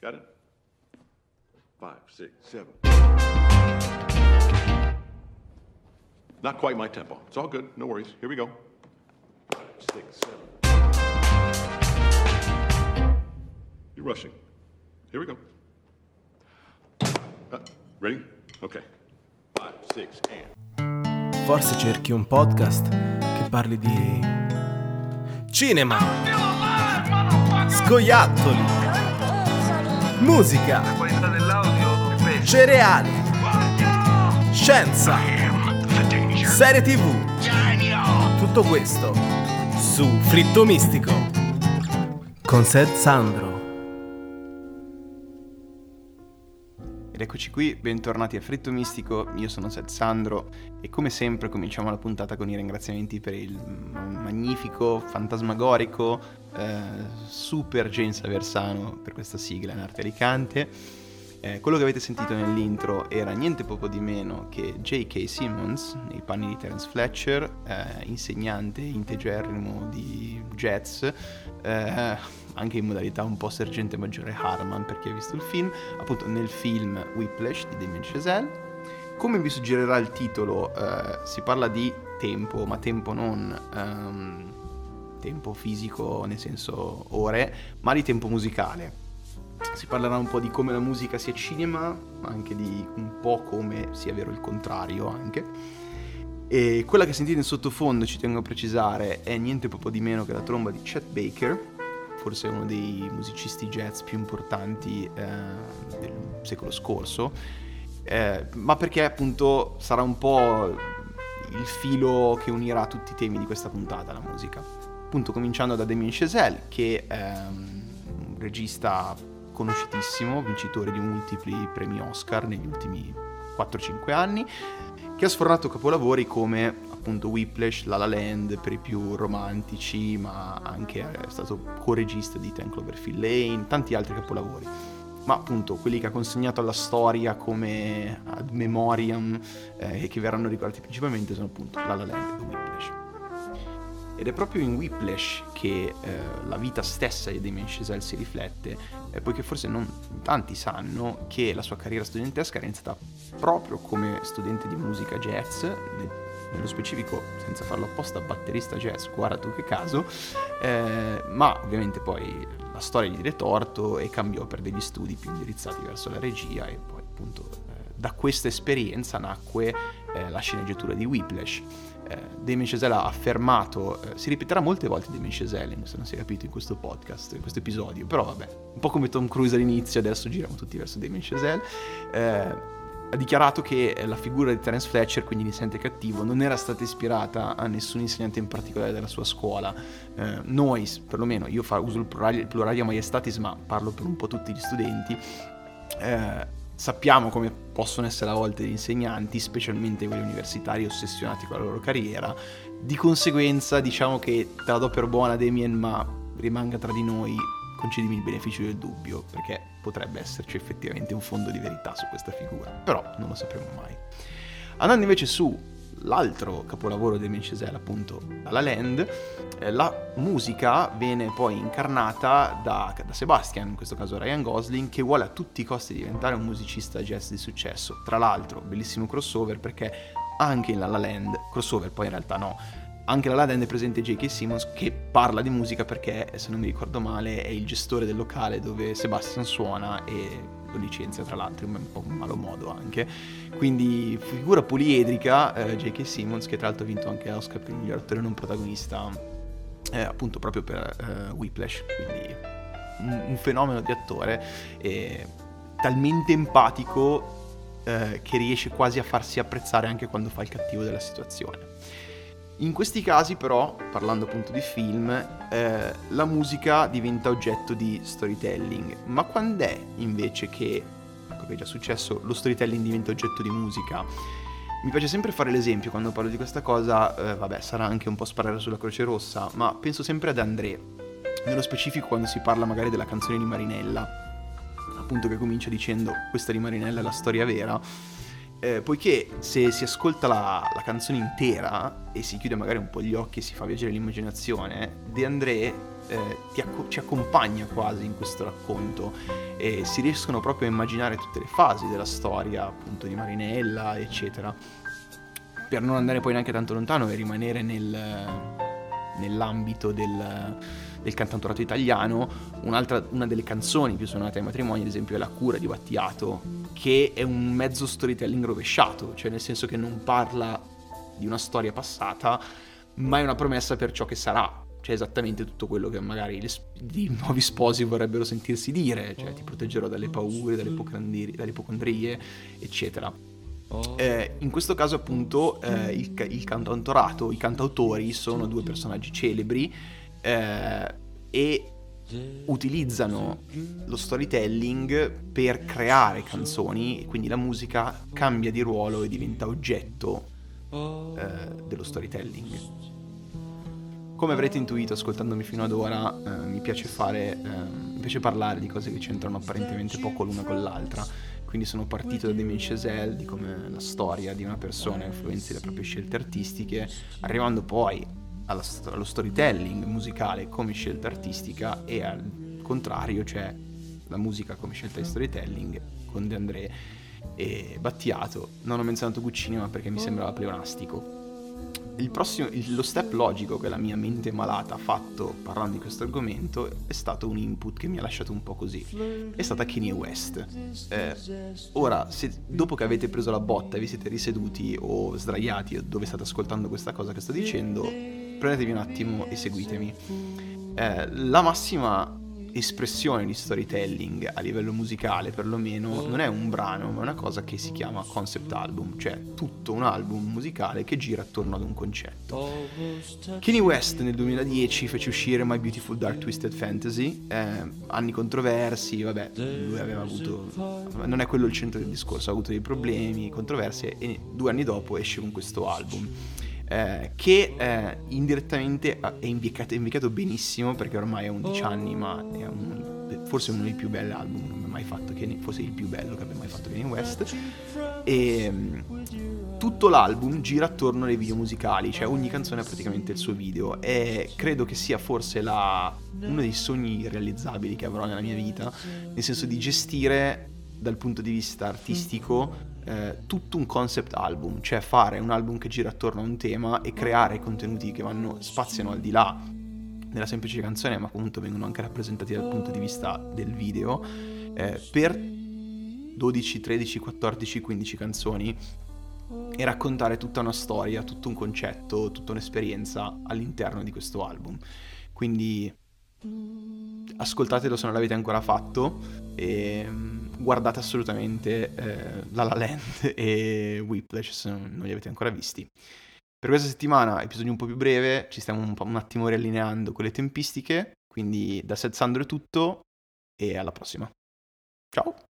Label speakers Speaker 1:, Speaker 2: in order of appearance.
Speaker 1: Got it? Five, six, seven. Not quite my tempo. It's all good. No worries. Here we go. Five, six, seven. You're rushing. Here we go. Uh, ready? Okay. Five, six, and.
Speaker 2: Forse cerchi un podcast che parli di cinema, scoiattoli, musica, cereali, scienza, serie tv. Tutto questo su Fritto Mistico. Con Sed Sandro.
Speaker 3: Ed eccoci qui, bentornati a Fritto Mistico, io sono Seth Sandro e come sempre cominciamo la puntata con i ringraziamenti per il magnifico, fantasmagorico, eh, super James Aversano per questa sigla in arte alicante. Eh, quello che avete sentito nell'intro era niente poco di meno che J.K. Simmons nei panni di Terence Fletcher, eh, insegnante integerrimo di jazz, eh, anche in modalità un po' sergente maggiore Harman per chi ha visto il film, appunto nel film Whiplash di Damien Chazelle. Come vi suggerirà il titolo, eh, si parla di tempo, ma tempo non um, tempo fisico nel senso ore, ma di tempo musicale. Si parlerà un po' di come la musica sia cinema, ma anche di un po' come sia vero il contrario anche. E quella che sentite in sottofondo, ci tengo a precisare, è niente proprio di meno che la tromba di Chet Baker, forse uno dei musicisti jazz più importanti eh, del secolo scorso, eh, ma perché appunto sarà un po' il filo che unirà tutti i temi di questa puntata, la musica. Appunto cominciando da Damien Chazelle, che è un regista conosciutissimo, vincitore di multipli premi Oscar negli ultimi 4-5 anni, che ha sfornato capolavori come appunto Whiplash, La La Land per i più romantici, ma anche è stato co-regista di Ten Cloverfield Lane, tanti altri capolavori. Ma appunto quelli che ha consegnato alla storia come ad memoriam eh, e che verranno ricordati principalmente sono appunto La La Land e Whiplash. Ed è proprio in Whiplash che eh, la vita stessa di Damien Chazelle si riflette, eh, poiché forse non tanti sanno che la sua carriera studentesca era iniziata proprio come studente di musica jazz, nello specifico senza farlo apposta batterista jazz, guarda tu che caso, eh, ma ovviamente poi la storia gli diede torto e cambiò per degli studi più indirizzati verso la regia e poi appunto eh, da questa esperienza nacque eh, la sceneggiatura di Whiplash. Eh, Damien Chazelle ha affermato, eh, si ripeterà molte volte Damien Chazelle, se non si è capito in questo podcast, in questo episodio, però vabbè, un po' come Tom Cruise all'inizio, adesso giriamo tutti verso Damien Chazelle eh, ha dichiarato che la figura di Terence Fletcher, quindi l'insegnante cattivo, non era stata ispirata a nessun insegnante in particolare della sua scuola. Eh, noi, perlomeno, io fa, uso il pluralia, il pluralia maiestatis, ma parlo per un po' tutti gli studenti, eh, sappiamo come possono essere a volte gli insegnanti, specialmente quelli universitari ossessionati con la loro carriera. Di conseguenza, diciamo che te la do per buona, Damien, ma rimanga tra di noi concedimi il beneficio del dubbio, perché potrebbe esserci effettivamente un fondo di verità su questa figura, però non lo sapremo mai. Andando invece su l'altro capolavoro di Damien Chazelle, appunto La La Land, eh, la musica viene poi incarnata da, da, Sebastian, in questo caso Ryan Gosling, che vuole a tutti i costi diventare un musicista jazz di successo. Tra l'altro, bellissimo crossover perché anche in La La Land, crossover poi in realtà no, anche la Laden è presente J.K. Simmons che parla di musica perché, se non mi ricordo male, è il gestore del locale dove Sebastian suona e lo licenzia tra l'altro in un po' malo modo anche. Quindi figura poliedrica eh, J.K. Simmons che tra l'altro ha vinto anche l'Oscar per il miglior attore non protagonista eh, appunto proprio per eh, Whiplash, quindi un, un, fenomeno di attore e talmente empatico eh, che riesce quasi a farsi apprezzare anche quando fa il cattivo della situazione. In questi casi però, parlando appunto di film, eh, la musica diventa oggetto di storytelling, ma quando è invece che, ecco che è già successo, lo storytelling diventa oggetto di musica? Mi piace sempre fare l'esempio quando parlo di questa cosa, eh, vabbè sarà anche un po' sparare sulla Croce Rossa, ma penso sempre ad André, nello specifico quando si parla magari della canzone di Marinella, appunto che comincia dicendo questa di Marinella è la storia vera, eh, poiché se si ascolta la, la, canzone intera e si chiude magari un po' gli occhi e si fa viaggiare l'immaginazione, De André eh, acco- ci accompagna quasi in questo racconto e si riescono proprio a immaginare tutte le fasi della storia, appunto di Marinella, eccetera. Per non andare poi neanche tanto lontano e rimanere nel, nell'ambito del, del cantautorato italiano, una delle canzoni più suonate ai matrimoni, ad esempio, è La cura di Battiato, che è un mezzo storytelling rovesciato, cioè nel senso che non parla di una storia passata, ma è una promessa per ciò che sarà. Cioè esattamente tutto quello che magari i nuovi sposi vorrebbero sentirsi dire, cioè ti proteggerò dalle paure, dalle, ipocondrie, eccetera. Eh, in questo caso appunto eh, il, il cantautorato, i cantautori sono due personaggi celebri eh, e utilizzano lo storytelling per creare canzoni e quindi la musica cambia di ruolo e diventa oggetto eh, dello storytelling. Come avrete intuito ascoltandomi fino ad ora, eh, mi piace fare, eh, mi piace parlare di cose che c'entrano apparentemente poco l'una con l'altra quindi sono partito da Damien Chazelle, di come la storia di una persona influenzi le proprie scelte artistiche, arrivando poi alla, allo storytelling musicale come scelta artistica e al contrario, cioè la musica come scelta di storytelling con De André e Battiato. Non ho menzionato Guccini ma perché mi sembrava pleonastico il prossimo, lo step logico che la mia mente malata ha fatto parlando di questo argomento è stato un input che mi ha lasciato un po' così. È stata Kanye West. Eh, ora, se dopo che avete preso la botta e vi siete riseduti o sdraiati dove state ascoltando questa cosa che sto dicendo, prendetevi un attimo e seguitemi. Eh, la massima espressione di storytelling a livello musicale perlomeno non è un brano ma è una cosa che si chiama concept album cioè tutto un album musicale che gira attorno ad un concetto. Kanye West nel 2010 fece uscire My Beautiful Dark Twisted Fantasy eh, anni controversi vabbè lui aveva avuto non è quello il centro del discorso ha avuto dei problemi controversie e due anni dopo esce con questo album eh, che eh, indirettamente è invicato, è invicato, benissimo perché ormai ha 11 anni, ma è un, forse uno dei più belli album che abbia mai fatto, Kanye, forse il più bello che abbia mai fatto Kanye West. E tutto l'album gira attorno ai video musicali, cioè ogni canzone ha praticamente il suo video e credo che sia forse la, uno dei sogni realizzabili che avrò nella mia vita, nel senso di gestire dal punto di vista artistico eh, tutto un concept album, cioè fare un album che gira attorno a un tema e creare contenuti che vanno, spaziano al di là della semplice canzone, ma comunque vengono anche rappresentati dal punto di vista del video, eh, per 12, 13, 14, 15 canzoni e raccontare tutta una storia, tutto un concetto, tutta un'esperienza all'interno di questo album. Quindi ascoltatelo se non l'avete ancora fatto e mm, guardate assolutamente eh, La La Land e Whiplash se non li avete ancora visti. Per questa settimana, episodio un po' più breve, ci stiamo un, un attimo riallineando con le tempistiche, quindi da Seth Sandro è tutto e alla prossima. Ciao!